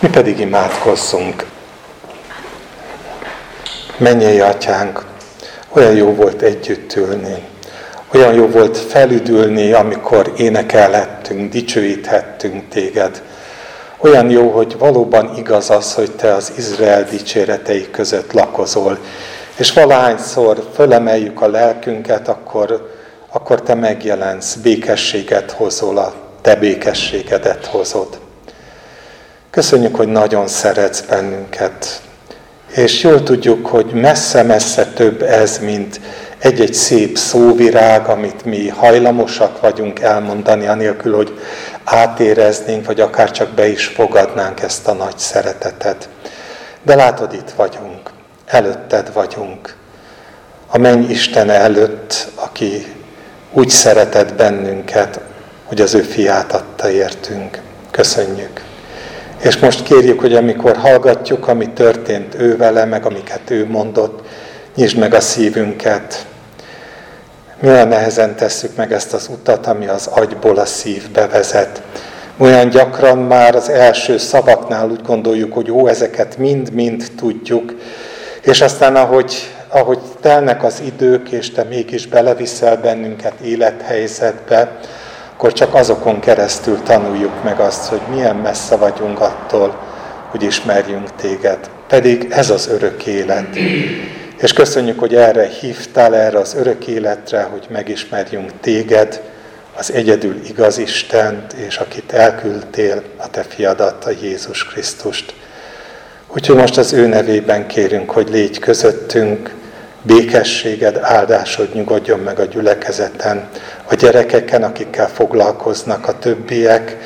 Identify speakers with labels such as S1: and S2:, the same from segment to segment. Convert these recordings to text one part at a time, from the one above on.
S1: Mi pedig imádkozzunk. Mennyei atyánk, olyan jó volt együtt ülni. Olyan jó volt felüdülni, amikor énekelhettünk, dicsőíthettünk téged. Olyan jó, hogy valóban igaz az, hogy te az Izrael dicséretei között lakozol. És valahányszor fölemeljük a lelkünket, akkor, akkor te megjelensz, békességet hozol, a te békességedet hozod. Köszönjük, hogy nagyon szeretsz bennünket, és jól tudjuk, hogy messze-messze több ez, mint egy-egy szép szóvirág, amit mi hajlamosak vagyunk elmondani, anélkül, hogy átéreznénk, vagy akár csak be is fogadnánk ezt a nagy szeretetet. De látod, itt vagyunk, előtted vagyunk, a menny Isten előtt, aki úgy szeretett bennünket, hogy az ő fiát adta értünk. Köszönjük! És most kérjük, hogy amikor hallgatjuk, ami történt ő vele, meg amiket ő mondott, nyisd meg a szívünket. Mi olyan nehezen tesszük meg ezt az utat, ami az agyból a szívbe vezet. Olyan gyakran már az első szavaknál úgy gondoljuk, hogy ó, ezeket mind-mind tudjuk, és aztán ahogy, ahogy telnek az idők, és te mégis beleviszel bennünket élethelyzetbe, akkor csak azokon keresztül tanuljuk meg azt, hogy milyen messze vagyunk attól, hogy ismerjünk téged. Pedig ez az örök élet. És köszönjük, hogy erre hívtál, erre az örök életre, hogy megismerjünk téged, az egyedül igaz Istent, és akit elküldtél, a te fiadat, a Jézus Krisztust. Úgyhogy most az ő nevében kérünk, hogy légy közöttünk, békességed, áldásod nyugodjon meg a gyülekezeten, a gyerekeken, akikkel foglalkoznak a többiek.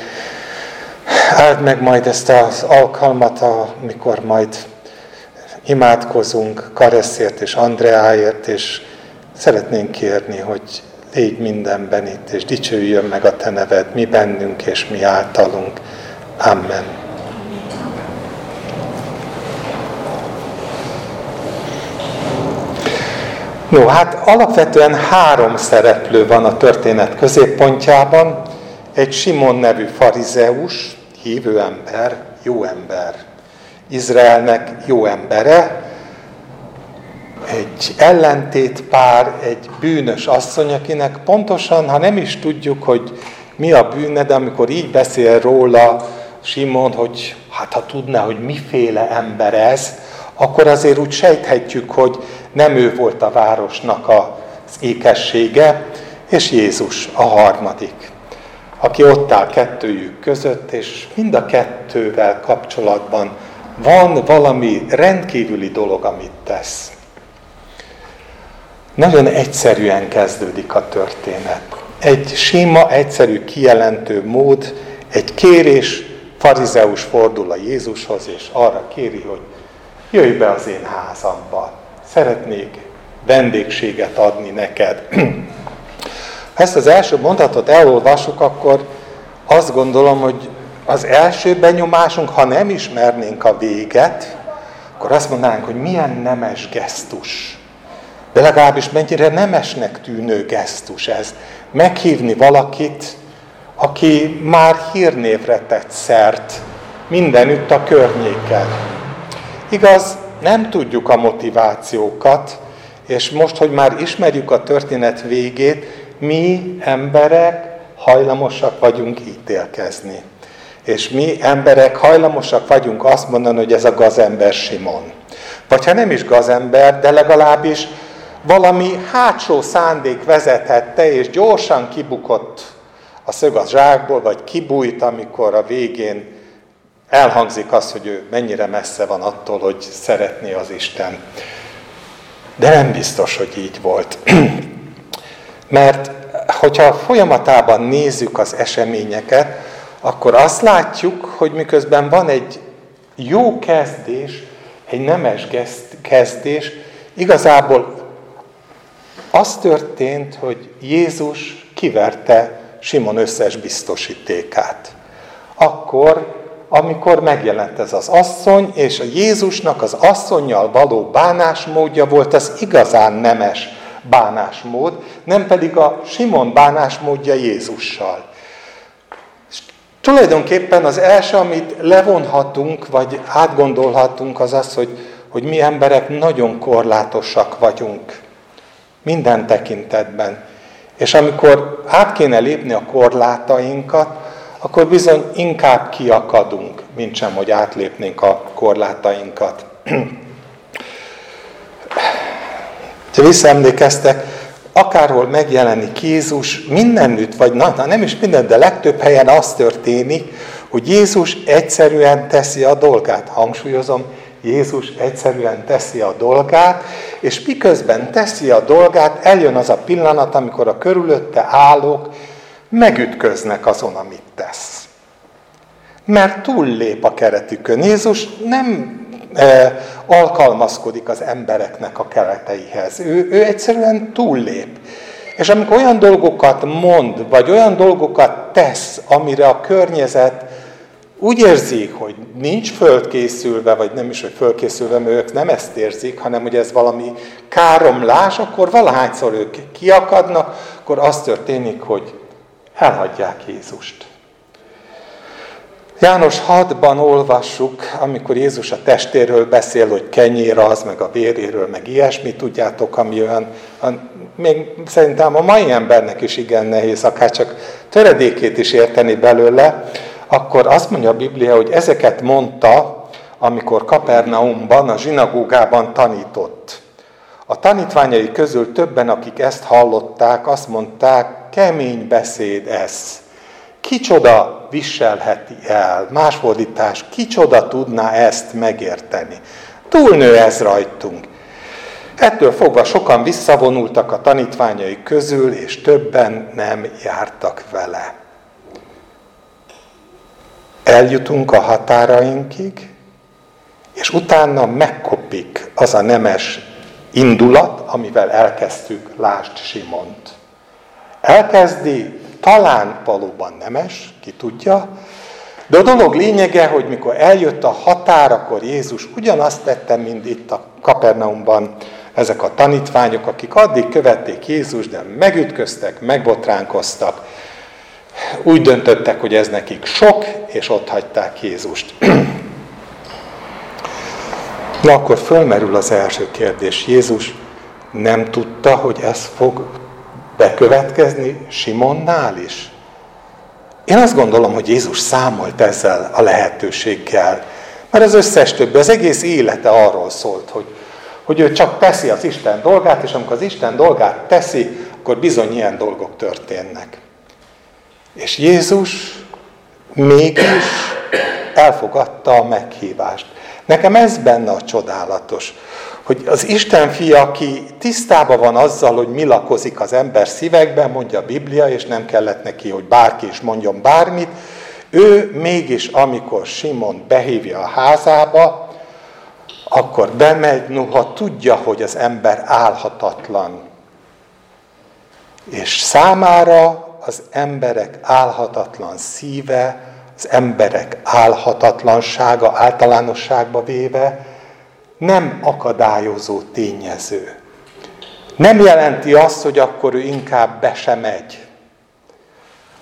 S1: Áld meg majd ezt az alkalmat, amikor majd imádkozunk Kareszért és Andreáért, és szeretnénk kérni, hogy légy mindenben itt, és dicsőjön meg a Te neved, mi bennünk és mi általunk. Amen. No, hát alapvetően három szereplő van a történet középpontjában. Egy Simon nevű farizeus, hívő ember, jó ember. Izraelnek jó embere, egy ellentét pár, egy bűnös asszony, akinek pontosan, ha nem is tudjuk, hogy mi a bűne, de amikor így beszél róla Simon, hogy hát ha tudná, hogy miféle ember ez, akkor azért úgy sejthetjük, hogy nem ő volt a városnak az ékessége, és Jézus a harmadik, aki ott áll kettőjük között, és mind a kettővel kapcsolatban van valami rendkívüli dolog, amit tesz. Nagyon egyszerűen kezdődik a történet. Egy sima, egyszerű kijelentő mód, egy kérés, farizeus fordul a Jézushoz, és arra kéri, hogy jöjj be az én házamba, szeretnék vendégséget adni neked. Ha ezt az első mondatot elolvassuk, akkor azt gondolom, hogy az első benyomásunk, ha nem ismernénk a véget, akkor azt mondanánk, hogy milyen nemes gesztus. De legalábbis mennyire nemesnek tűnő gesztus ez. Meghívni valakit, aki már hírnévre tett szert mindenütt a környéken. Igaz, nem tudjuk a motivációkat, és most, hogy már ismerjük a történet végét, mi emberek hajlamosak vagyunk ítélkezni. És mi emberek hajlamosak vagyunk azt mondani, hogy ez a gazember Simon. Vagy ha nem is gazember, de legalábbis valami hátsó szándék vezethette, és gyorsan kibukott a szög a zsákból, vagy kibújt, amikor a végén elhangzik az, hogy ő mennyire messze van attól, hogy szeretné az Isten. De nem biztos, hogy így volt. Mert hogyha folyamatában nézzük az eseményeket, akkor azt látjuk, hogy miközben van egy jó kezdés, egy nemes kezdés, igazából az történt, hogy Jézus kiverte Simon összes biztosítékát. Akkor amikor megjelent ez az asszony, és a Jézusnak az asszonynal való bánásmódja volt az igazán nemes bánásmód, nem pedig a Simon bánásmódja Jézussal. Tulajdonképpen az első, amit levonhatunk, vagy átgondolhatunk, az az, hogy, hogy mi emberek nagyon korlátosak vagyunk. Minden tekintetben. És amikor át kéne lépni a korlátainkat, akkor bizony inkább kiakadunk, mint sem, hogy átlépnénk a korlátainkat. Ha visszaemlékeztek, akárhol megjelenik Jézus, mindenütt, vagy na, na nem is minden, de legtöbb helyen az történik, hogy Jézus egyszerűen teszi a dolgát. Hangsúlyozom, Jézus egyszerűen teszi a dolgát, és miközben teszi a dolgát, eljön az a pillanat, amikor a körülötte állók megütköznek azon, amit tesz. Mert túllép a keretükön. Jézus nem e, alkalmazkodik az embereknek a kereteihez. Ő, ő egyszerűen túllép. És amikor olyan dolgokat mond, vagy olyan dolgokat tesz, amire a környezet úgy érzik, hogy nincs fölkészülve, vagy nem is, hogy fölkészülve, mert ők nem ezt érzik, hanem hogy ez valami káromlás, akkor valahányszor ők kiakadnak, akkor az történik, hogy elhagyják Jézust. János 6-ban olvassuk, amikor Jézus a testéről beszél, hogy kenyér az, meg a véréről, meg ilyesmi, tudjátok, ami olyan, még szerintem a mai embernek is igen nehéz, akár csak töredékét is érteni belőle, akkor azt mondja a Biblia, hogy ezeket mondta, amikor Kapernaumban, a zsinagógában tanított. A tanítványai közül többen, akik ezt hallották, azt mondták, kemény beszéd ez. Kicsoda viselheti el? Más fordítás, kicsoda tudná ezt megérteni? Túlnő ez rajtunk. Ettől fogva sokan visszavonultak a tanítványai közül, és többen nem jártak vele. Eljutunk a határainkig, és utána megkopik az a nemes indulat, amivel elkezdtük Lást Simont. Elkezdi, talán valóban nemes, ki tudja, de a dolog lényege, hogy mikor eljött a határ, akkor Jézus ugyanazt tette, mint itt a Kapernaumban ezek a tanítványok, akik addig követték Jézus, de megütköztek, megbotránkoztak, úgy döntöttek, hogy ez nekik sok, és ott hagyták Jézust. Na akkor fölmerül az első kérdés. Jézus nem tudta, hogy ez fog bekövetkezni Simonnál is? Én azt gondolom, hogy Jézus számolt ezzel a lehetőséggel. Mert az összes többi, az egész élete arról szólt, hogy, hogy ő csak teszi az Isten dolgát, és amikor az Isten dolgát teszi, akkor bizony ilyen dolgok történnek. És Jézus mégis elfogadta a meghívást. Nekem ez benne a csodálatos, hogy az Isten fia, aki tisztában van azzal, hogy mi lakozik az ember szívekben, mondja a Biblia, és nem kellett neki, hogy bárki is mondjon bármit, ő mégis, amikor Simon behívja a házába, akkor bemegy, noha tudja, hogy az ember álhatatlan. És számára az emberek álhatatlan szíve, az emberek álhatatlansága általánosságba véve nem akadályozó tényező. Nem jelenti azt, hogy akkor ő inkább be sem megy,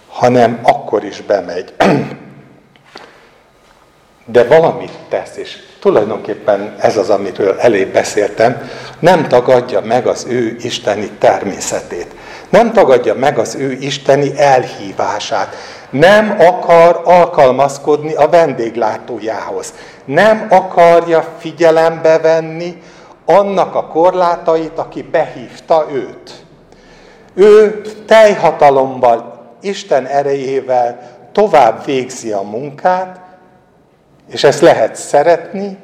S1: hanem akkor is bemegy. De valamit tesz, és tulajdonképpen ez az, amiről elég beszéltem, nem tagadja meg az ő isteni természetét. Nem tagadja meg az ő isteni elhívását. Nem akar alkalmazkodni a vendéglátójához. Nem akarja figyelembe venni annak a korlátait, aki behívta őt. Ő teljhatalommal, Isten erejével tovább végzi a munkát, és ezt lehet szeretni,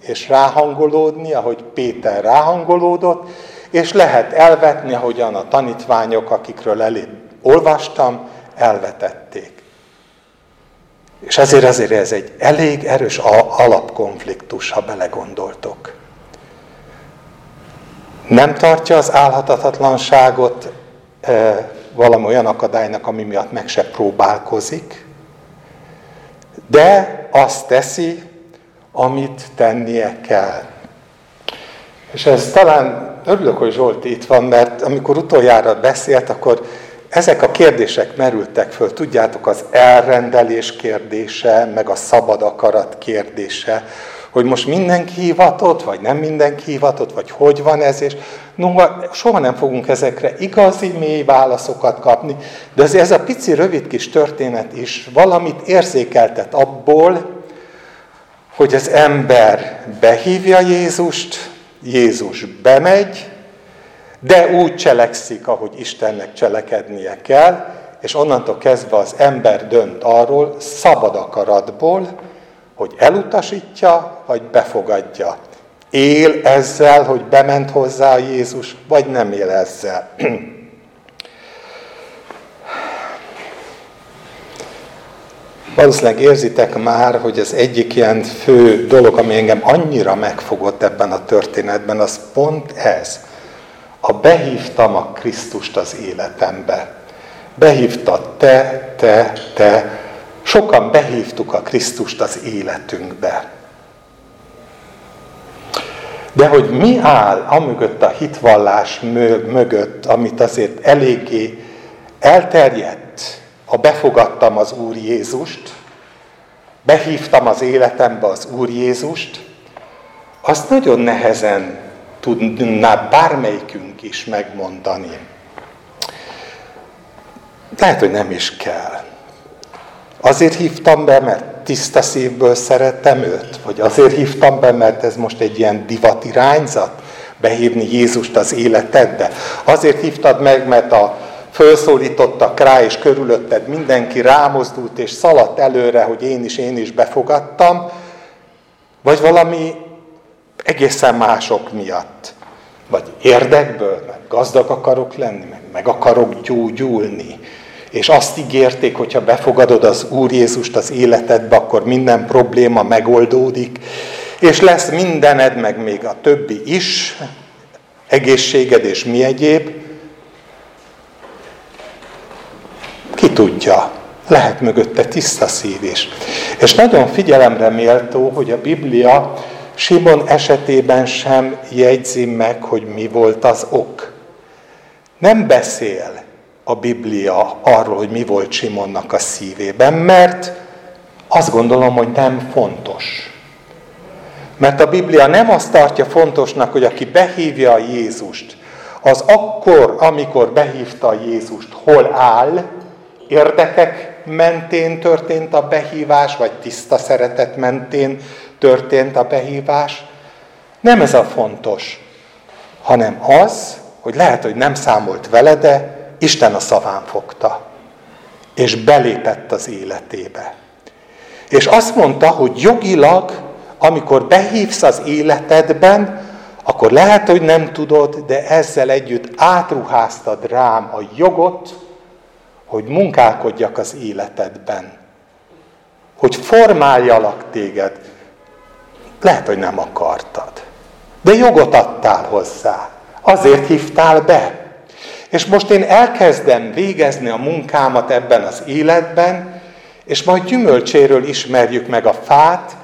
S1: és ráhangolódni, ahogy Péter ráhangolódott, és lehet elvetni, ahogyan a tanítványok, akikről elég olvastam, elvetették. És ezért azért ez egy elég erős alapkonfliktus, ha belegondoltok. Nem tartja az álhatatlanságot e, valami olyan akadálynak, ami miatt meg se próbálkozik, de azt teszi, amit tennie kell. És ez talán örülök, hogy Zsolti itt van, mert amikor utoljára beszélt, akkor ezek a kérdések merültek föl, tudjátok, az elrendelés kérdése, meg a szabad akarat kérdése, hogy most mindenki hivatott, vagy nem mindenki hivatott, vagy hogy van ez, és noha soha nem fogunk ezekre igazi, mély válaszokat kapni, de azért ez a pici, rövid kis történet is valamit érzékeltet abból, hogy az ember behívja Jézust, Jézus bemegy, de úgy cselekszik, ahogy Istennek cselekednie kell, és onnantól kezdve az ember dönt arról, szabad akaratból, hogy elutasítja, vagy befogadja. Él ezzel, hogy bement hozzá a Jézus, vagy nem él ezzel. Valószínűleg érzitek már, hogy az egyik ilyen fő dolog, ami engem annyira megfogott ebben a történetben, az pont ez. A behívtam a Krisztust az életembe. Behívta te, te, te. Sokan behívtuk a Krisztust az életünkbe. De hogy mi áll amögött a hitvallás mögött, amit azért eléggé elterjedt, ha befogadtam az Úr Jézust, behívtam az életembe az Úr Jézust, azt nagyon nehezen tudná bármelyikünk is megmondani. Lehet, hogy nem is kell. Azért hívtam be, mert tiszta szívből szerettem őt? Vagy azért hívtam be, mert ez most egy ilyen divatirányzat? Behívni Jézust az életedbe? Azért hívtad meg, mert a fölszólítottak rá, és körülötted mindenki rámozdult, és szaladt előre, hogy én is, én is befogadtam, vagy valami egészen mások miatt. Vagy érdekből, mert gazdag akarok lenni, meg, meg akarok gyógyulni. És azt ígérték, hogy ha befogadod az Úr Jézust az életedbe, akkor minden probléma megoldódik, és lesz mindened, meg még a többi is, egészséged és mi egyéb, Ki tudja, lehet mögötte tiszta szív is. És nagyon figyelemre méltó, hogy a Biblia Simon esetében sem jegyzi meg, hogy mi volt az ok. Nem beszél a Biblia arról, hogy mi volt Simonnak a szívében, mert azt gondolom, hogy nem fontos. Mert a Biblia nem azt tartja fontosnak, hogy aki behívja a Jézust, az akkor, amikor behívta Jézust, hol áll, érdekek mentén történt a behívás, vagy tiszta szeretet mentén történt a behívás. Nem ez a fontos, hanem az, hogy lehet, hogy nem számolt vele, de Isten a szaván fogta, és belépett az életébe. És azt mondta, hogy jogilag, amikor behívsz az életedben, akkor lehet, hogy nem tudod, de ezzel együtt átruháztad rám a jogot, hogy munkálkodjak az életedben, hogy formáljalak téged. Lehet, hogy nem akartad, de jogot adtál hozzá, azért hívtál be. És most én elkezdem végezni a munkámat ebben az életben, és majd gyümölcséről ismerjük meg a fát,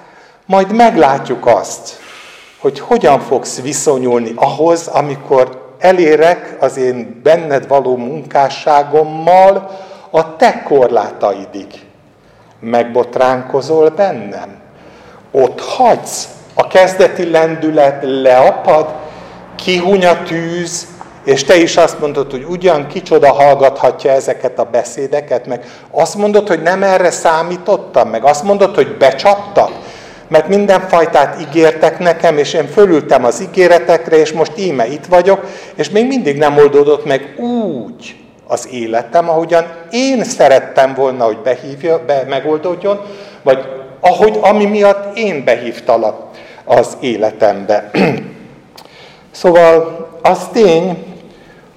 S1: majd meglátjuk azt, hogy hogyan fogsz viszonyulni ahhoz, amikor elérek az én benned való munkásságommal a te korlátaidig. Megbotránkozol bennem? Ott hagysz, a kezdeti lendület leapad, kihúny a tűz, és te is azt mondod, hogy ugyan kicsoda hallgathatja ezeket a beszédeket, meg azt mondod, hogy nem erre számítottam, meg azt mondod, hogy becsaptak, mert mindenfajtát ígértek nekem, és én fölültem az ígéretekre, és most íme itt vagyok, és még mindig nem oldódott meg úgy az életem, ahogyan én szerettem volna, hogy behívja, be, megoldódjon, vagy ahogy, ami miatt én behívtalak az életembe. szóval az tény,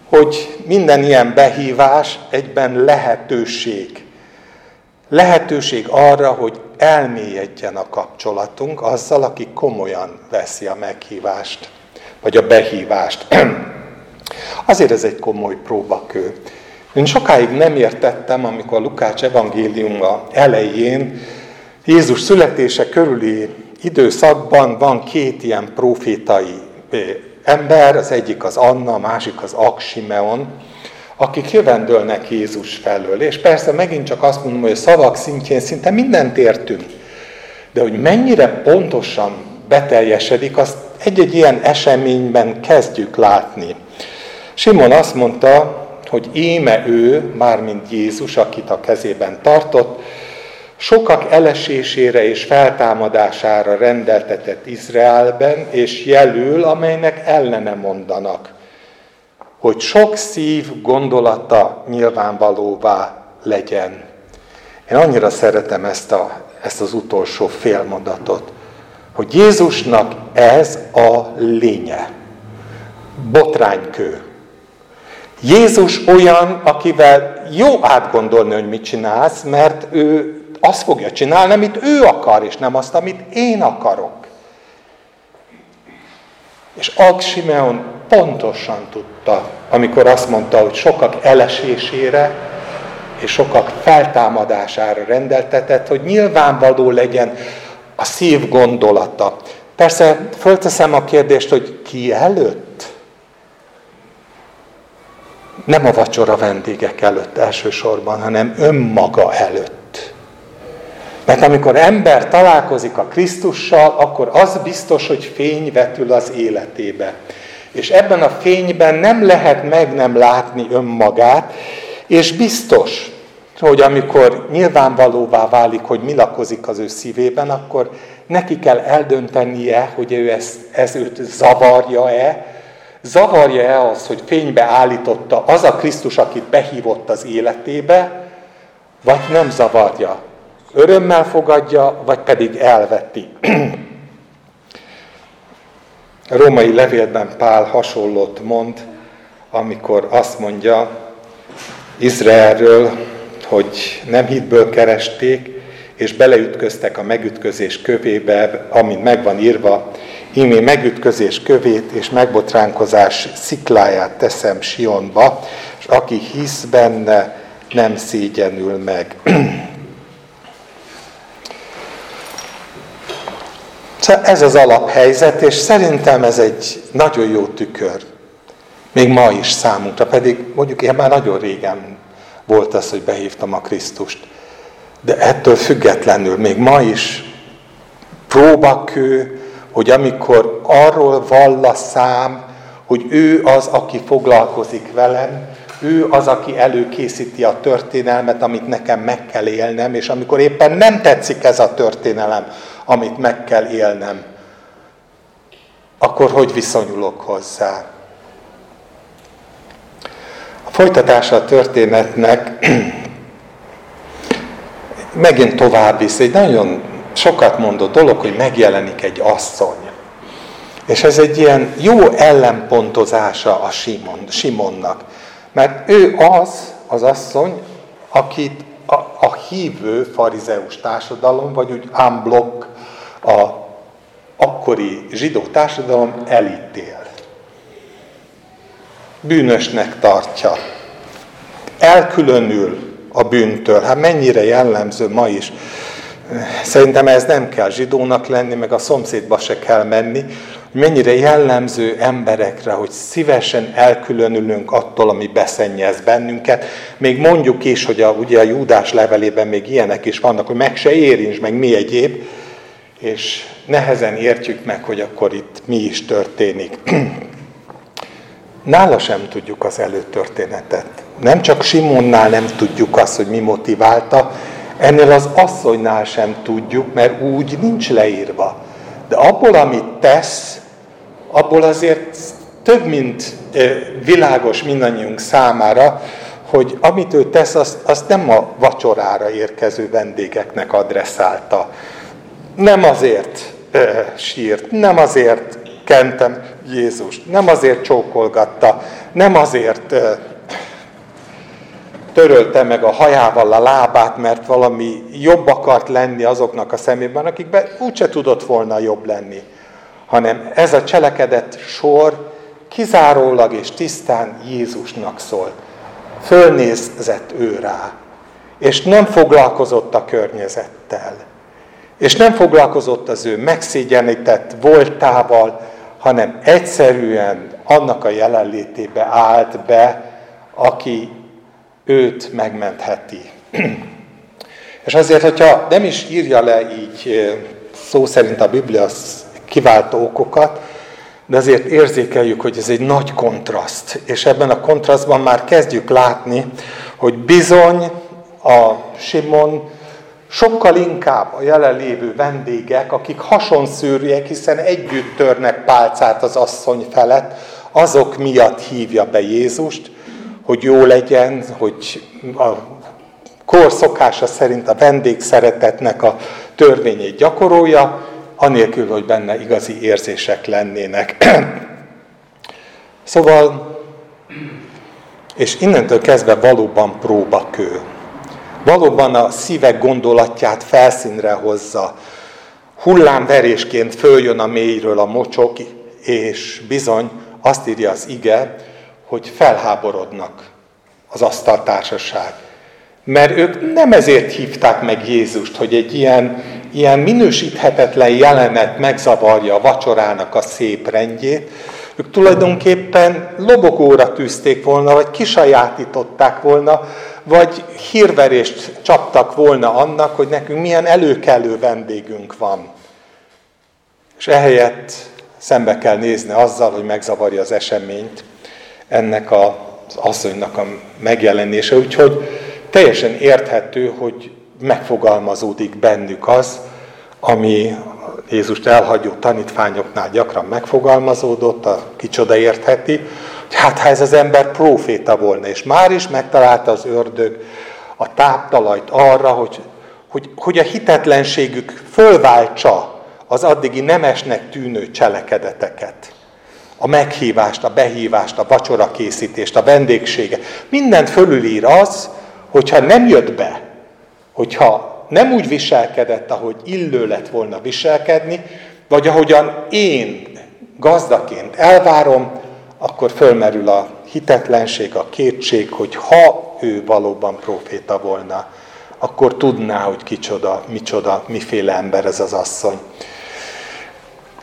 S1: hogy minden ilyen behívás egyben lehetőség. Lehetőség arra, hogy elmélyedjen a kapcsolatunk azzal, aki komolyan veszi a meghívást, vagy a behívást. Azért ez egy komoly próbakő. Én sokáig nem értettem, amikor a Lukács evangéliuma elején Jézus születése körüli időszakban van két ilyen profétai ember, az egyik az Anna, a másik az Aksimeon, akik jövendőlnek Jézus felől. És persze megint csak azt mondom, hogy a szavak szintjén szinte mindent értünk. De hogy mennyire pontosan beteljesedik, azt egy-egy ilyen eseményben kezdjük látni. Simon azt mondta, hogy éme ő, mármint Jézus, akit a kezében tartott, sokak elesésére és feltámadására rendeltetett Izraelben, és jelül, amelynek ellene mondanak, hogy sok szív gondolata nyilvánvalóvá legyen. Én annyira szeretem ezt, a, ezt az utolsó félmondatot, hogy Jézusnak ez a lénye. Botránykő. Jézus olyan, akivel jó átgondolni, hogy mit csinálsz, mert ő azt fogja csinálni, amit ő akar, és nem azt, amit én akarok. És Ag Simeon pontosan tudta, amikor azt mondta, hogy sokak elesésére és sokak feltámadására rendeltetett, hogy nyilvánvaló legyen a szív gondolata. Persze fölteszem a kérdést, hogy ki előtt? Nem a vacsora vendégek előtt elsősorban, hanem önmaga előtt. Mert amikor ember találkozik a Krisztussal, akkor az biztos, hogy fény vetül az életébe. És ebben a fényben nem lehet meg nem látni önmagát, és biztos, hogy amikor nyilvánvalóvá válik, hogy mi lakozik az ő szívében, akkor neki kell eldöntenie, hogy ő ez, ez őt zavarja-e, zavarja-e az, hogy fénybe állította az a Krisztus, akit behívott az életébe, vagy nem zavarja örömmel fogadja, vagy pedig elveti. A római levélben Pál hasonlót mond, amikor azt mondja Izraelről, hogy nem hitből keresték, és beleütköztek a megütközés kövébe, amint megvan írva, ímé megütközés kövét és megbotránkozás szikláját teszem Sionba, és aki hisz benne, nem szégyenül meg. Szóval ez az alaphelyzet, és szerintem ez egy nagyon jó tükör. Még ma is számunkra, pedig mondjuk én már nagyon régen volt az, hogy behívtam a Krisztust. De ettől függetlenül még ma is próbakő, hogy amikor arról vall a szám, hogy ő az, aki foglalkozik velem, ő az, aki előkészíti a történelmet, amit nekem meg kell élnem, és amikor éppen nem tetszik ez a történelem, amit meg kell élnem, akkor hogy viszonyulok hozzá? A folytatása a történetnek megint tovább visz, egy nagyon sokat mondó dolog, hogy megjelenik egy asszony. És ez egy ilyen jó ellenpontozása a Simon, Simonnak. Mert ő az, az asszony, akit a, a hívő farizeus társadalom, vagy úgy unblock a akkori zsidó társadalom elítél. Bűnösnek tartja. Elkülönül a bűntől. Hát mennyire jellemző ma is. Szerintem ez nem kell zsidónak lenni, meg a szomszédba se kell menni, mennyire jellemző emberekre, hogy szívesen elkülönülünk attól, ami beszennyez bennünket. Még mondjuk is, hogy a, ugye a Júdás levelében még ilyenek is vannak, hogy meg se érints, meg mi egyéb, és nehezen értjük meg, hogy akkor itt mi is történik. Nála sem tudjuk az előtörténetet. Nem csak Simonnál nem tudjuk azt, hogy mi motiválta, ennél az asszonynál sem tudjuk, mert úgy nincs leírva. De abból, amit tesz, abból azért több, mint világos mindannyiunk számára, hogy amit ő tesz, azt, azt nem a vacsorára érkező vendégeknek adresszálta. Nem azért e, sírt, nem azért kentem Jézust, nem azért csókolgatta, nem azért e, törölte meg a hajával a lábát, mert valami jobb akart lenni azoknak a szemében, akikben úgyse tudott volna jobb lenni. Hanem ez a cselekedet sor kizárólag és tisztán Jézusnak szólt. Fölnézett ő rá, és nem foglalkozott a környezettel. És nem foglalkozott az ő megszégyenített voltával, hanem egyszerűen annak a jelenlétébe állt be, aki őt megmentheti. És azért, hogyha nem is írja le így szó szerint a Biblia kiváltó okokat, de azért érzékeljük, hogy ez egy nagy kontraszt. És ebben a kontrasztban már kezdjük látni, hogy bizony a Simon sokkal inkább a jelenlévő vendégek, akik hasonszűrűek, hiszen együtt törnek pálcát az asszony felett, azok miatt hívja be Jézust, hogy jó legyen, hogy a kor szokása szerint a vendég szeretetnek a törvényét gyakorolja, anélkül, hogy benne igazi érzések lennének. szóval, és innentől kezdve valóban próbakő. Valóban a szívek gondolatját felszínre hozza. Hullámverésként följön a mélyről a mocsok, és bizony azt írja az ige, hogy felháborodnak az asztaltársaság. Mert ők nem ezért hívták meg Jézust, hogy egy ilyen, ilyen minősíthetetlen jelenet megzavarja a vacsorának a szép rendjét. Ők tulajdonképpen lobogóra tűzték volna, vagy kisajátították volna, vagy hírverést csaptak volna annak, hogy nekünk milyen előkelő vendégünk van. És ehelyett szembe kell nézni azzal, hogy megzavarja az eseményt ennek az asszonynak a megjelenése. Úgyhogy teljesen érthető, hogy megfogalmazódik bennük az, ami Jézust elhagyó tanítványoknál gyakran megfogalmazódott, a kicsoda értheti, hogy hát ha ez az ember proféta volna, és már is megtalálta az ördög a táptalajt arra, hogy, hogy, hogy a hitetlenségük fölváltsa az addigi nemesnek tűnő cselekedeteket. A meghívást, a behívást, a vacsorakészítést, a vendégséget. Mindent fölülír az, hogyha nem jött be, hogyha nem úgy viselkedett, ahogy illő lett volna viselkedni, vagy ahogyan én gazdaként elvárom, akkor fölmerül a hitetlenség, a kétség, hogy ha ő valóban proféta volna, akkor tudná, hogy kicsoda, micsoda, miféle ember ez az asszony.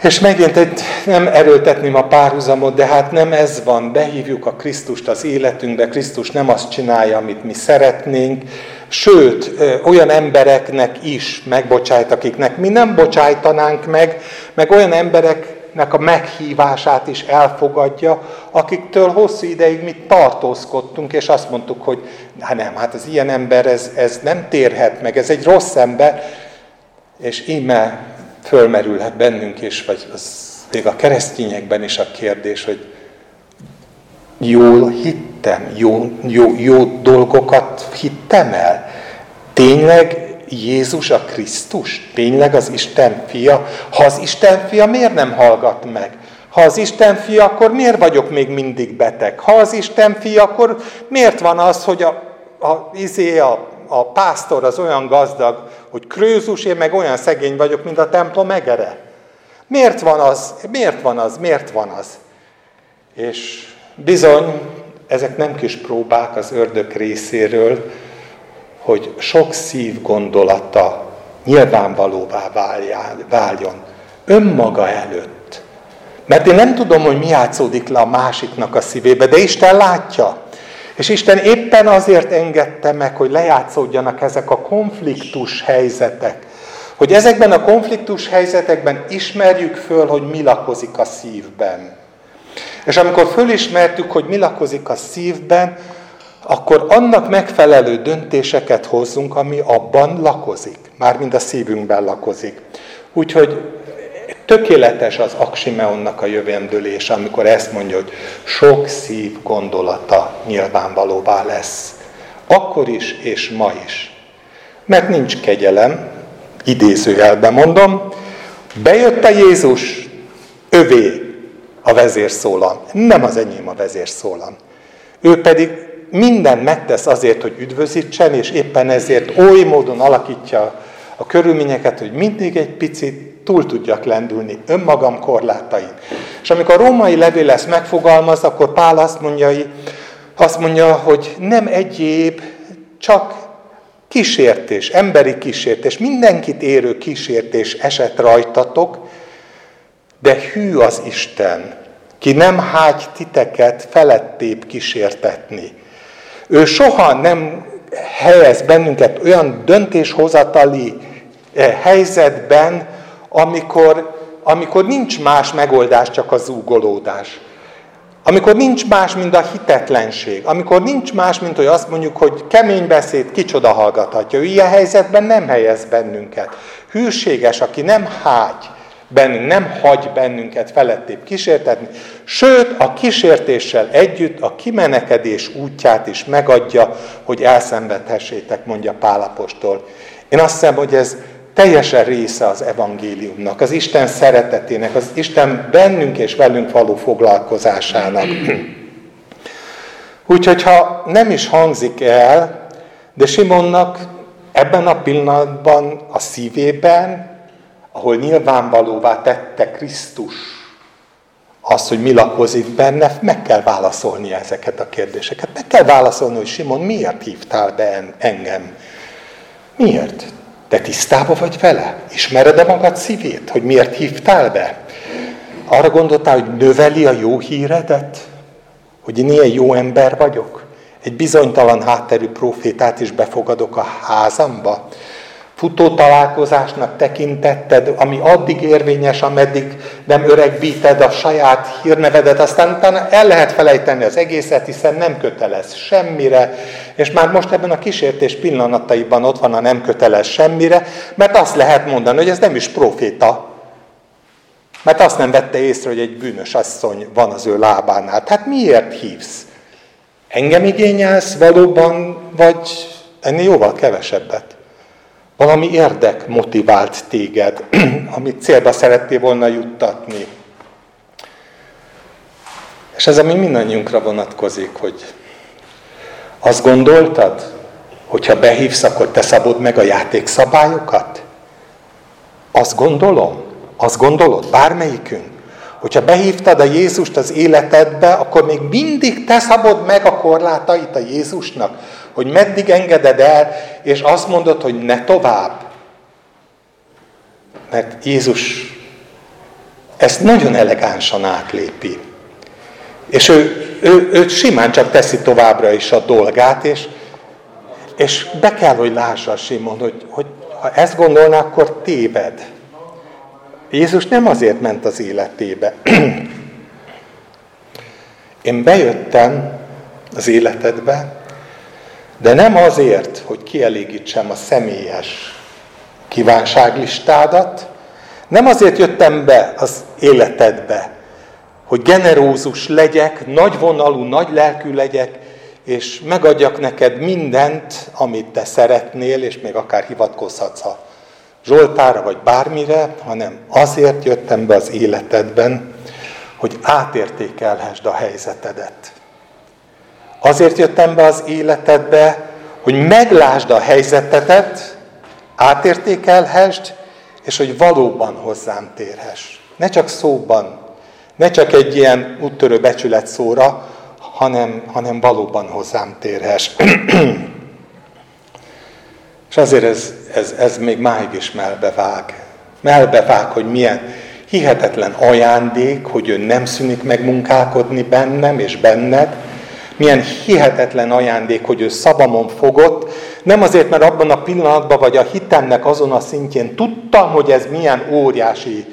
S1: És megint egy, nem erőltetném a párhuzamot, de hát nem ez van. Behívjuk a Krisztust az életünkbe, Krisztus nem azt csinálja, amit mi szeretnénk, sőt, olyan embereknek is megbocsájt, akiknek mi nem bocsájtanánk meg, meg olyan embereknek a meghívását is elfogadja, akiktől hosszú ideig mi tartózkodtunk, és azt mondtuk, hogy hát nem, hát az ilyen ember, ez, ez nem térhet meg, ez egy rossz ember, és íme fölmerülhet bennünk is, vagy az még a keresztényekben is a kérdés, hogy jól hittem, jó, jó, jó dolgokat hittem el. Tényleg Jézus a Krisztus? Tényleg az Isten fia? Ha az Isten fia, miért nem hallgat meg? Ha az Isten fia, akkor miért vagyok még mindig beteg? Ha az Isten fia, akkor miért van az, hogy a, a, izé, a a pásztor az olyan gazdag, hogy krőzus, én meg olyan szegény vagyok, mint a templom egere. Miért van az? Miért van az? Miért van az? És bizony, ezek nem kis próbák az ördög részéről, hogy sok szív gondolata nyilvánvalóvá váljon önmaga előtt. Mert én nem tudom, hogy mi játszódik le a másiknak a szívébe, de Isten látja. És Isten éppen azért engedte meg, hogy lejátszódjanak ezek a konfliktus helyzetek. Hogy ezekben a konfliktus helyzetekben ismerjük föl, hogy mi lakozik a szívben. És amikor fölismertük, hogy mi lakozik a szívben, akkor annak megfelelő döntéseket hozzunk, ami abban lakozik. Mármint a szívünkben lakozik. Úgyhogy Tökéletes az Aksimeonnak a jövendőlése, amikor ezt mondja, hogy sok szív gondolata nyilvánvalóvá lesz. Akkor is és ma is. Mert nincs kegyelem, idézőjelben mondom, bejött a Jézus, övé a vezérszólam, nem az enyém a vezérszólam. Ő pedig minden megtesz azért, hogy üdvözítsen, és éppen ezért oly módon alakítja a körülményeket, hogy mindig egy picit túl tudjak lendülni önmagam korlátain. És amikor a római levél ezt megfogalmaz, akkor Pál azt mondja, azt mondja, hogy nem egyéb, csak kísértés, emberi kísértés, mindenkit érő kísértés esett rajtatok, de hű az Isten, ki nem hágy titeket felettébb kísértetni. Ő soha nem helyez bennünket olyan döntéshozatali eh, helyzetben, amikor, amikor nincs más megoldás, csak a zúgolódás. Amikor nincs más, mint a hitetlenség. Amikor nincs más, mint hogy azt mondjuk, hogy kemény beszéd, kicsoda hallgathatja. Ő ilyen helyzetben nem helyez bennünket. Hűséges, aki nem hágy bennünk, nem hagy bennünket felettébb kísértetni, sőt, a kísértéssel együtt a kimenekedés útját is megadja, hogy elszenvedhessétek, mondja Pálapostól. Én azt hiszem, hogy ez teljesen része az evangéliumnak, az Isten szeretetének, az Isten bennünk és velünk való foglalkozásának. Úgyhogy ha nem is hangzik el, de Simonnak ebben a pillanatban a szívében, ahol nyilvánvalóvá tette Krisztus az, hogy mi lakozik benne, meg kell válaszolni ezeket a kérdéseket. Meg kell válaszolni, hogy Simon, miért hívtál be engem? Miért? Te tisztában vagy vele? Ismered-e magad szívét, hogy miért hívtál be? Arra gondoltál, hogy növeli a jó híredet? Hogy én ilyen jó ember vagyok? Egy bizonytalan hátterű profétát is befogadok a házamba? Futó találkozásnak tekintetted, ami addig érvényes, ameddig nem öregbíted a saját hírnevedet, aztán utána el lehet felejteni az egészet, hiszen nem kötelez semmire, és már most ebben a kísértés pillanataiban ott van a nem kötelez semmire, mert azt lehet mondani, hogy ez nem is proféta, mert azt nem vette észre, hogy egy bűnös asszony van az ő lábánál. Tehát miért hívsz? Engem igényelsz valóban, vagy ennél jóval kevesebbet? Valami érdek motivált téged, amit célba szerettél volna juttatni. És ez ami mindannyiunkra vonatkozik, hogy azt gondoltad, hogyha behívsz, akkor te szabod meg a játékszabályokat? Azt gondolom, azt gondolod, bármelyikünk, hogyha behívtad a Jézust az életedbe, akkor még mindig te szabod meg a korlátait a Jézusnak hogy meddig engeded el, és azt mondod, hogy ne tovább. Mert Jézus ezt nagyon elegánsan átlépi. És ő, ő, ő simán csak teszi továbbra is a dolgát, és, és be kell, hogy lássa Simon, hogy, hogy ha ezt gondolná, akkor téved. Jézus nem azért ment az életébe. Én bejöttem az életedbe, de nem azért, hogy kielégítsem a személyes kívánságlistádat, nem azért jöttem be az életedbe, hogy generózus legyek, nagyvonalú, nagy lelkű legyek, és megadjak neked mindent, amit te szeretnél, és még akár hivatkozhatsz a Zsoltára, vagy bármire, hanem azért jöttem be az életedben, hogy átértékelhessd a helyzetedet. Azért jöttem be az életedbe, hogy meglásd a helyzetedet, átértékelhessd, és hogy valóban hozzám térhess. Ne csak szóban, ne csak egy ilyen úttörő becsület szóra, hanem, hanem valóban hozzám térhess. és azért ez, ez, ez még máig is melbevág. Melbevág, hogy milyen hihetetlen ajándék, hogy ő nem szűnik meg munkálkodni bennem és benned, milyen hihetetlen ajándék, hogy ő szabamon fogott, nem azért, mert abban a pillanatban, vagy a hitemnek azon a szintjén tudtam, hogy ez milyen óriási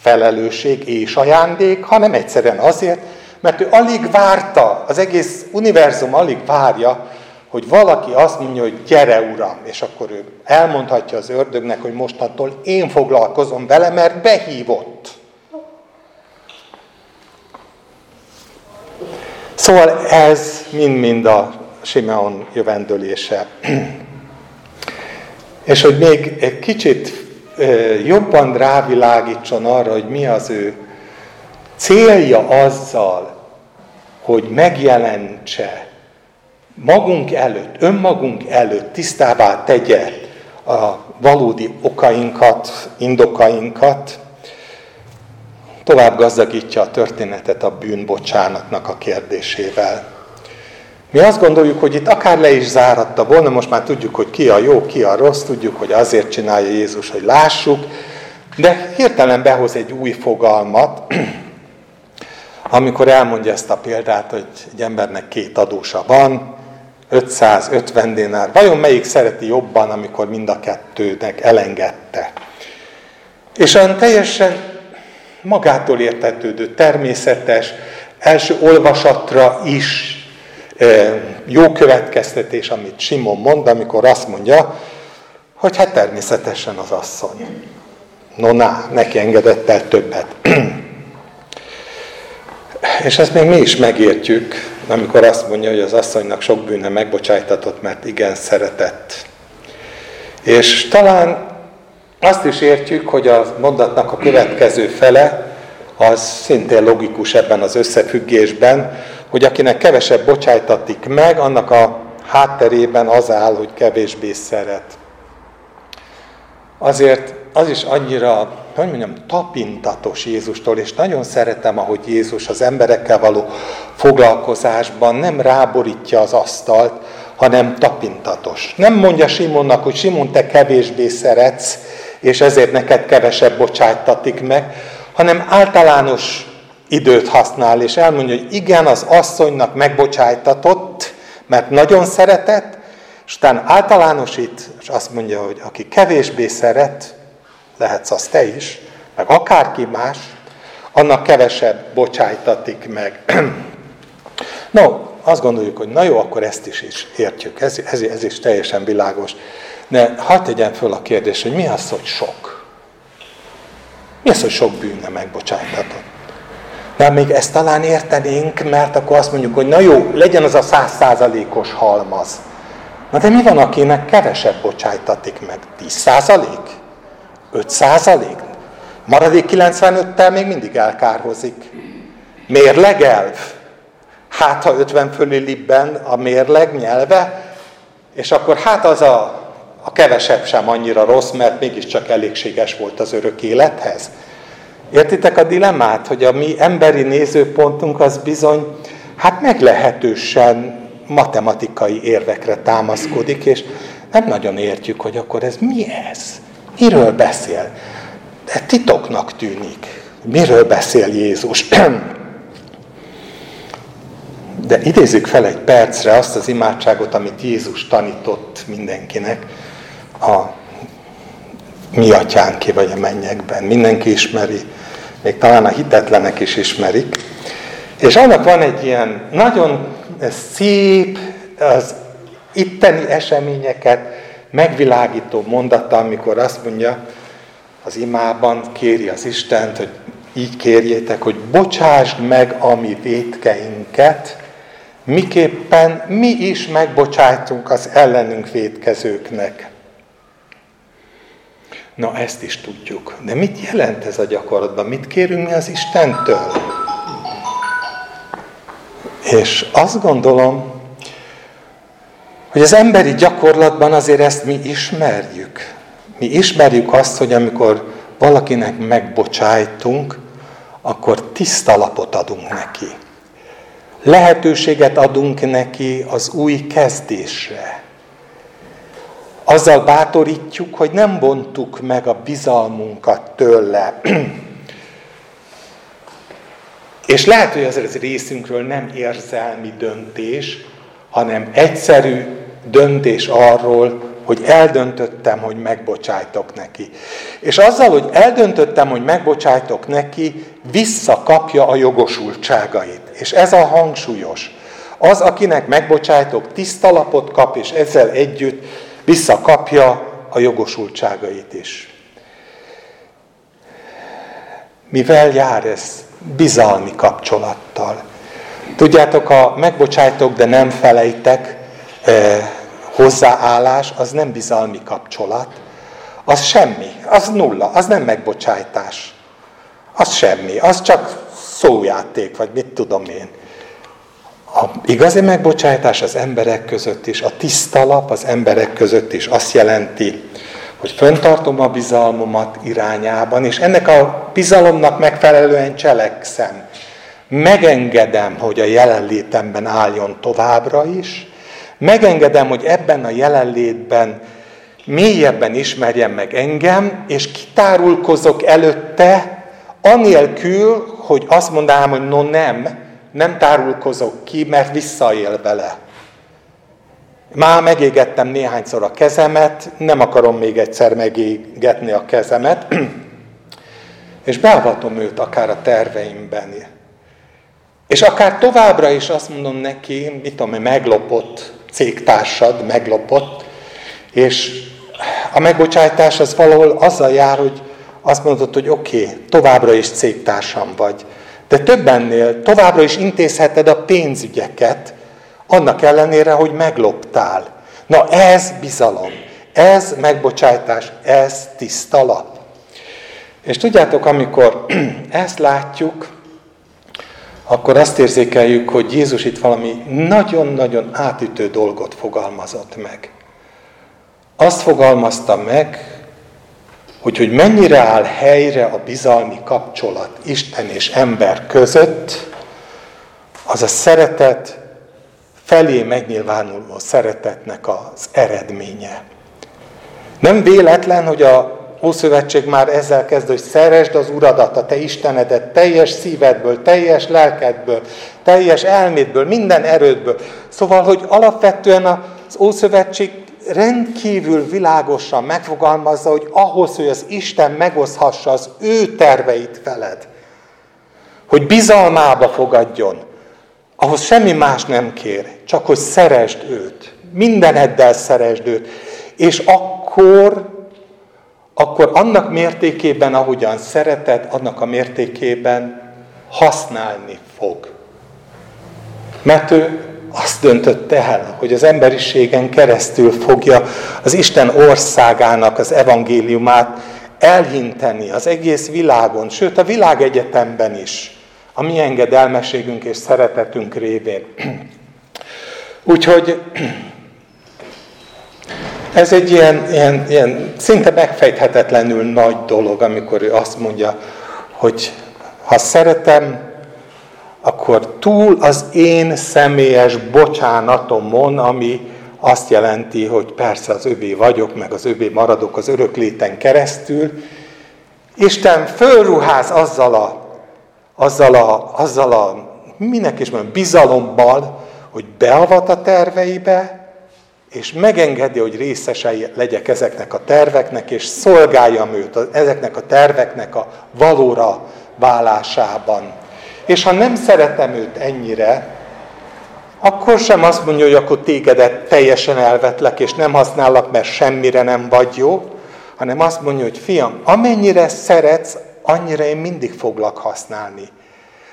S1: felelősség és ajándék, hanem egyszerűen azért, mert ő alig várta, az egész univerzum alig várja, hogy valaki azt mondja, hogy gyere uram, és akkor ő elmondhatja az ördögnek, hogy mostantól én foglalkozom vele, mert behívott. Szóval ez mind-mind a Simeon jövendőlése. És hogy még egy kicsit jobban rávilágítson arra, hogy mi az ő célja azzal, hogy megjelentse magunk előtt, önmagunk előtt tisztává tegye a valódi okainkat, indokainkat, tovább gazdagítja a történetet a bűnbocsánatnak a kérdésével. Mi azt gondoljuk, hogy itt akár le is záratta volna, most már tudjuk, hogy ki a jó, ki a rossz, tudjuk, hogy azért csinálja Jézus, hogy lássuk, de hirtelen behoz egy új fogalmat, amikor elmondja ezt a példát, hogy egy embernek két adósa van, 550 dinár. Vajon melyik szereti jobban, amikor mind a kettőnek elengedte? És olyan teljesen magától értetődő, természetes, első olvasatra is jó következtetés, amit Simon mond, amikor azt mondja, hogy hát természetesen az asszony. No, na, neki engedett el többet. És ezt még mi is megértjük, amikor azt mondja, hogy az asszonynak sok bűne megbocsájtatott, mert igen szeretett. És talán azt is értjük, hogy a mondatnak a következő fele, az szintén logikus ebben az összefüggésben, hogy akinek kevesebb bocsájtatik meg, annak a hátterében az áll, hogy kevésbé szeret. Azért az is annyira, hogy mondjam, tapintatos Jézustól, és nagyon szeretem, ahogy Jézus az emberekkel való foglalkozásban nem ráborítja az asztalt, hanem tapintatos. Nem mondja Simonnak, hogy Simon, te kevésbé szeretsz, és ezért neked kevesebb bocsájtatik meg, hanem általános időt használ, és elmondja, hogy igen, az asszonynak megbocsájtatott, mert nagyon szeretett, és utána általánosít, és azt mondja, hogy aki kevésbé szeret, lehetsz az te is, meg akárki más, annak kevesebb bocsájtatik meg. no, azt gondoljuk, hogy na jó, akkor ezt is, is értjük, ez, ez, ez is teljesen világos. De hadd tegyen föl a kérdés, hogy mi az, hogy sok? Mi az, hogy sok bűnne megbocsájtatott? De még ezt talán értenénk, mert akkor azt mondjuk, hogy na jó, legyen az a százszázalékos halmaz. Na de mi van, akinek kevesebb bocsájtatik meg? 10 százalék? 5 százalék? Maradék 95-tel még mindig elkárhozik. Mérlegelv? Hát, ha 50 fölé libben a mérleg nyelve, és akkor hát az a a kevesebb sem annyira rossz, mert mégiscsak elégséges volt az örök élethez. Értitek a dilemmát, hogy a mi emberi nézőpontunk az bizony, hát meglehetősen matematikai érvekre támaszkodik, és nem nagyon értjük, hogy akkor ez mi ez? Miről beszél? De titoknak tűnik. Miről beszél Jézus? De idézzük fel egy percre azt az imádságot, amit Jézus tanított mindenkinek a mi atyánké vagy a mennyekben. Mindenki ismeri, még talán a hitetlenek is ismerik. És annak van egy ilyen nagyon szép, az itteni eseményeket megvilágító mondata, amikor azt mondja az imában, kéri az Istent, hogy így kérjétek, hogy bocsásd meg a mi vétkeinket, miképpen mi is megbocsájtunk az ellenünk vétkezőknek. Na, ezt is tudjuk. De mit jelent ez a gyakorlatban? Mit kérünk mi az Istentől? És azt gondolom, hogy az emberi gyakorlatban azért ezt mi ismerjük. Mi ismerjük azt, hogy amikor valakinek megbocsájtunk, akkor tiszta lapot adunk neki. Lehetőséget adunk neki az új kezdésre azzal bátorítjuk, hogy nem bontuk meg a bizalmunkat tőle. És lehet, hogy az részünkről nem érzelmi döntés, hanem egyszerű döntés arról, hogy eldöntöttem, hogy megbocsájtok neki. És azzal, hogy eldöntöttem, hogy megbocsájtok neki, visszakapja a jogosultságait. És ez a hangsúlyos. Az, akinek megbocsájtok, tiszta lapot kap, és ezzel együtt visszakapja a jogosultságait is. Mivel jár ez? Bizalmi kapcsolattal. Tudjátok, ha megbocsájtok, de nem felejtek, eh, hozzáállás, az nem bizalmi kapcsolat. Az semmi, az nulla, az nem megbocsájtás. Az semmi, az csak szójáték, vagy mit tudom én. A igazi megbocsájtás az emberek között is, a tiszta lap az emberek között is azt jelenti, hogy föntartom a bizalmomat irányában, és ennek a bizalomnak megfelelően cselekszem. Megengedem, hogy a jelenlétemben álljon továbbra is, megengedem, hogy ebben a jelenlétben mélyebben ismerjen meg engem, és kitárulkozok előtte, anélkül, hogy azt mondanám, hogy no nem, nem tárulkozok ki, mert visszaél vele. Már megégettem néhányszor a kezemet, nem akarom még egyszer megégetni a kezemet, és beavatom őt akár a terveimben. És akár továbbra is azt mondom neki, mit tudom, meglopott cégtársad, meglopott, és a megbocsátás az valahol azzal jár, hogy azt mondod, hogy oké, okay, továbbra is cégtársam vagy, de többennél továbbra is intézheted a pénzügyeket, annak ellenére, hogy megloptál. Na ez bizalom, ez megbocsátás, ez tiszta lap. És tudjátok, amikor ezt látjuk, akkor azt érzékeljük, hogy Jézus itt valami nagyon-nagyon átütő dolgot fogalmazott meg. Azt fogalmazta meg, hogy, hogy mennyire áll helyre a bizalmi kapcsolat Isten és ember között, az a szeretet felé megnyilvánuló szeretetnek az eredménye. Nem véletlen, hogy a Ószövetség már ezzel kezd, hogy szeresd az Uradat, a te Istenedet teljes szívedből, teljes lelkedből, teljes elmédből, minden erődből. Szóval, hogy alapvetően az Ószövetség rendkívül világosan megfogalmazza, hogy ahhoz, hogy az Isten megoszhassa az ő terveit veled, hogy bizalmába fogadjon, ahhoz semmi más nem kér, csak hogy szeresd őt. Mindeneddel szeresd őt. És akkor, akkor annak mértékében, ahogyan szereted, annak a mértékében használni fog. Mert ő azt döntötte el, hogy az emberiségen keresztül fogja az Isten országának az evangéliumát elhinteni az egész világon, sőt a világegyetemben is, a mi engedelmességünk és szeretetünk révén. Úgyhogy ez egy ilyen, ilyen, ilyen szinte megfejthetetlenül nagy dolog, amikor ő azt mondja, hogy ha szeretem, akkor túl az én személyes bocsánatomon, ami azt jelenti, hogy persze az övé vagyok, meg az övé maradok az örök léten keresztül, Isten fölruház azzal a, azzal a, azzal a minek is mondjam, bizalommal, hogy beavat a terveibe, és megengedi, hogy részesei legyek ezeknek a terveknek, és szolgáljam őt ezeknek a terveknek a valóra válásában. És ha nem szeretem őt ennyire, akkor sem azt mondja, hogy akkor tégedet teljesen elvetlek, és nem használok, mert semmire nem vagy jó, hanem azt mondja, hogy fiam, amennyire szeretsz, annyira én mindig foglak használni.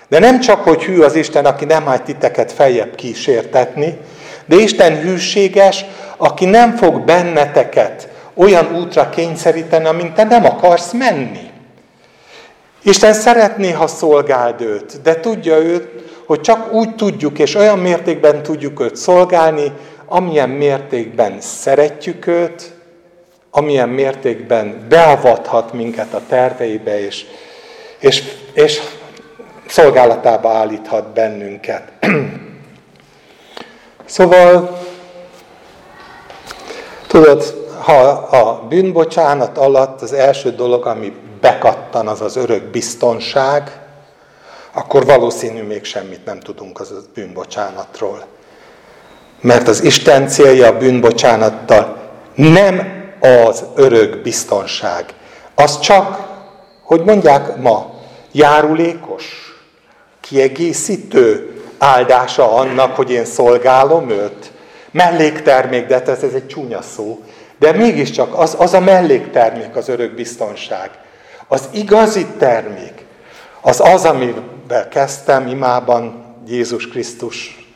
S1: De nem csak, hogy hű az Isten, aki nem hagy titeket feljebb kísértetni, de Isten hűséges, aki nem fog benneteket olyan útra kényszeríteni, amint te nem akarsz menni. Isten szeretné, ha szolgáld őt, de tudja őt, hogy csak úgy tudjuk, és olyan mértékben tudjuk őt szolgálni, amilyen mértékben szeretjük őt, amilyen mértékben beavathat minket a terveibe, és, és, és szolgálatába állíthat bennünket. szóval, tudod, ha a bűnbocsánat alatt az első dolog, ami bekattan, az az örök biztonság, akkor valószínű még semmit nem tudunk az bűnbocsánatról. Mert az Isten célja a bűnbocsánattal nem az örök biztonság. Az csak, hogy mondják ma, járulékos, kiegészítő áldása annak, hogy én szolgálom őt. Melléktermék, de hát ez, ez egy csúnya szó. De mégiscsak az, az a melléktermék az örök biztonság. Az igazi termék, az az, amivel kezdtem imában Jézus Krisztus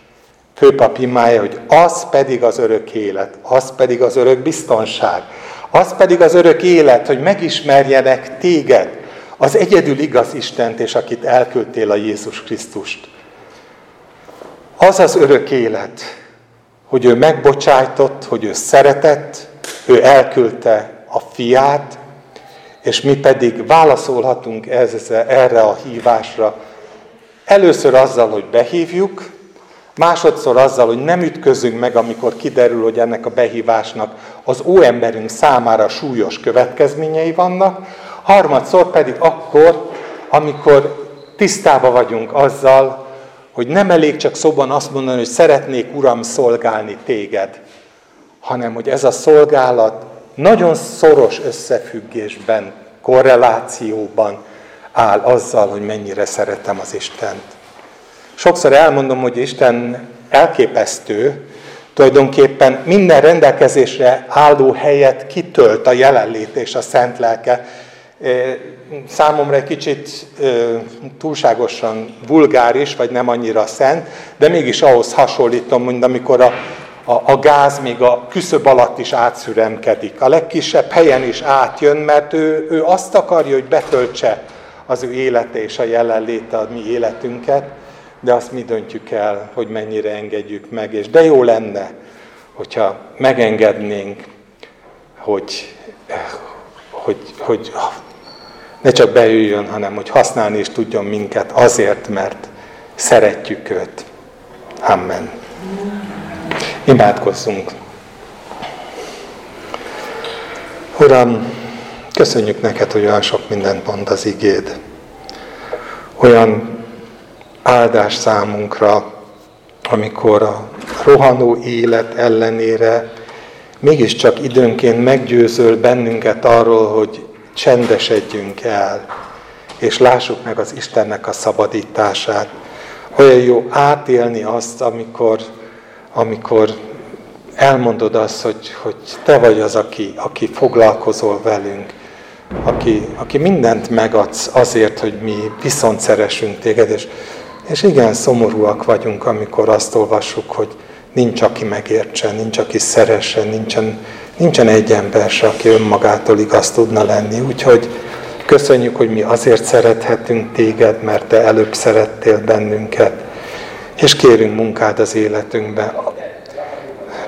S1: főpap imája, hogy az pedig az örök élet, az pedig az örök biztonság, az pedig az örök élet, hogy megismerjenek téged, az egyedül igaz Istent, és akit elküldtél a Jézus Krisztust. Az az örök élet, hogy ő megbocsájtott, hogy ő szeretett, ő elküldte a fiát, és mi pedig válaszolhatunk erre a hívásra. Először azzal, hogy behívjuk, másodszor azzal, hogy nem ütközünk meg, amikor kiderül, hogy ennek a behívásnak az óemberünk számára súlyos következményei vannak, harmadszor pedig akkor, amikor tisztába vagyunk azzal, hogy nem elég csak szóban azt mondani, hogy szeretnék, Uram, szolgálni téged, hanem hogy ez a szolgálat nagyon szoros összefüggésben, korrelációban áll azzal, hogy mennyire szeretem az Istent. Sokszor elmondom, hogy Isten elképesztő, tulajdonképpen minden rendelkezésre álló helyet kitölt a jelenlét és a szent lelke. Számomra egy kicsit túlságosan vulgáris, vagy nem annyira szent, de mégis ahhoz hasonlítom, mint amikor a, a, a gáz még a küszöb alatt is átszüremkedik. A legkisebb helyen is átjön, mert ő, ő azt akarja, hogy betöltse az ő élete és a jelenléte a mi életünket de azt mi döntjük el, hogy mennyire engedjük meg. És de jó lenne, hogyha megengednénk, hogy, hogy, hogy ne csak bejöjjön, hanem hogy használni is tudjon minket azért, mert szeretjük őt. Amen. Imádkozzunk. Uram, köszönjük neked, hogy olyan sok mindent mond az igéd. Olyan áldás számunkra, amikor a rohanó élet ellenére mégiscsak időnként meggyőzöl bennünket arról, hogy csendesedjünk el, és lássuk meg az Istennek a szabadítását. Olyan jó átélni azt, amikor, amikor elmondod azt, hogy, hogy te vagy az, aki, aki foglalkozol velünk, aki, aki mindent megadsz azért, hogy mi viszont szeressünk téged, és és igen, szomorúak vagyunk, amikor azt olvassuk, hogy nincs, aki megértse, nincs, aki szeresse, nincsen, nincsen egy ember se, aki önmagától igaz tudna lenni. Úgyhogy köszönjük, hogy mi azért szerethetünk téged, mert te előbb szerettél bennünket, és kérünk munkád az életünkbe.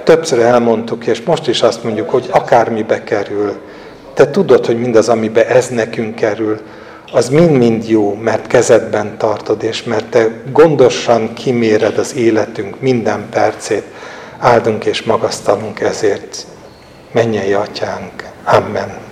S1: Többször elmondtuk, és most is azt mondjuk, hogy akármibe kerül, te tudod, hogy mindaz, amibe ez nekünk kerül, az mind-mind jó, mert kezedben tartod, és mert te gondosan kiméred az életünk minden percét. Áldunk és magasztalunk ezért. Menjen, Atyánk. Amen.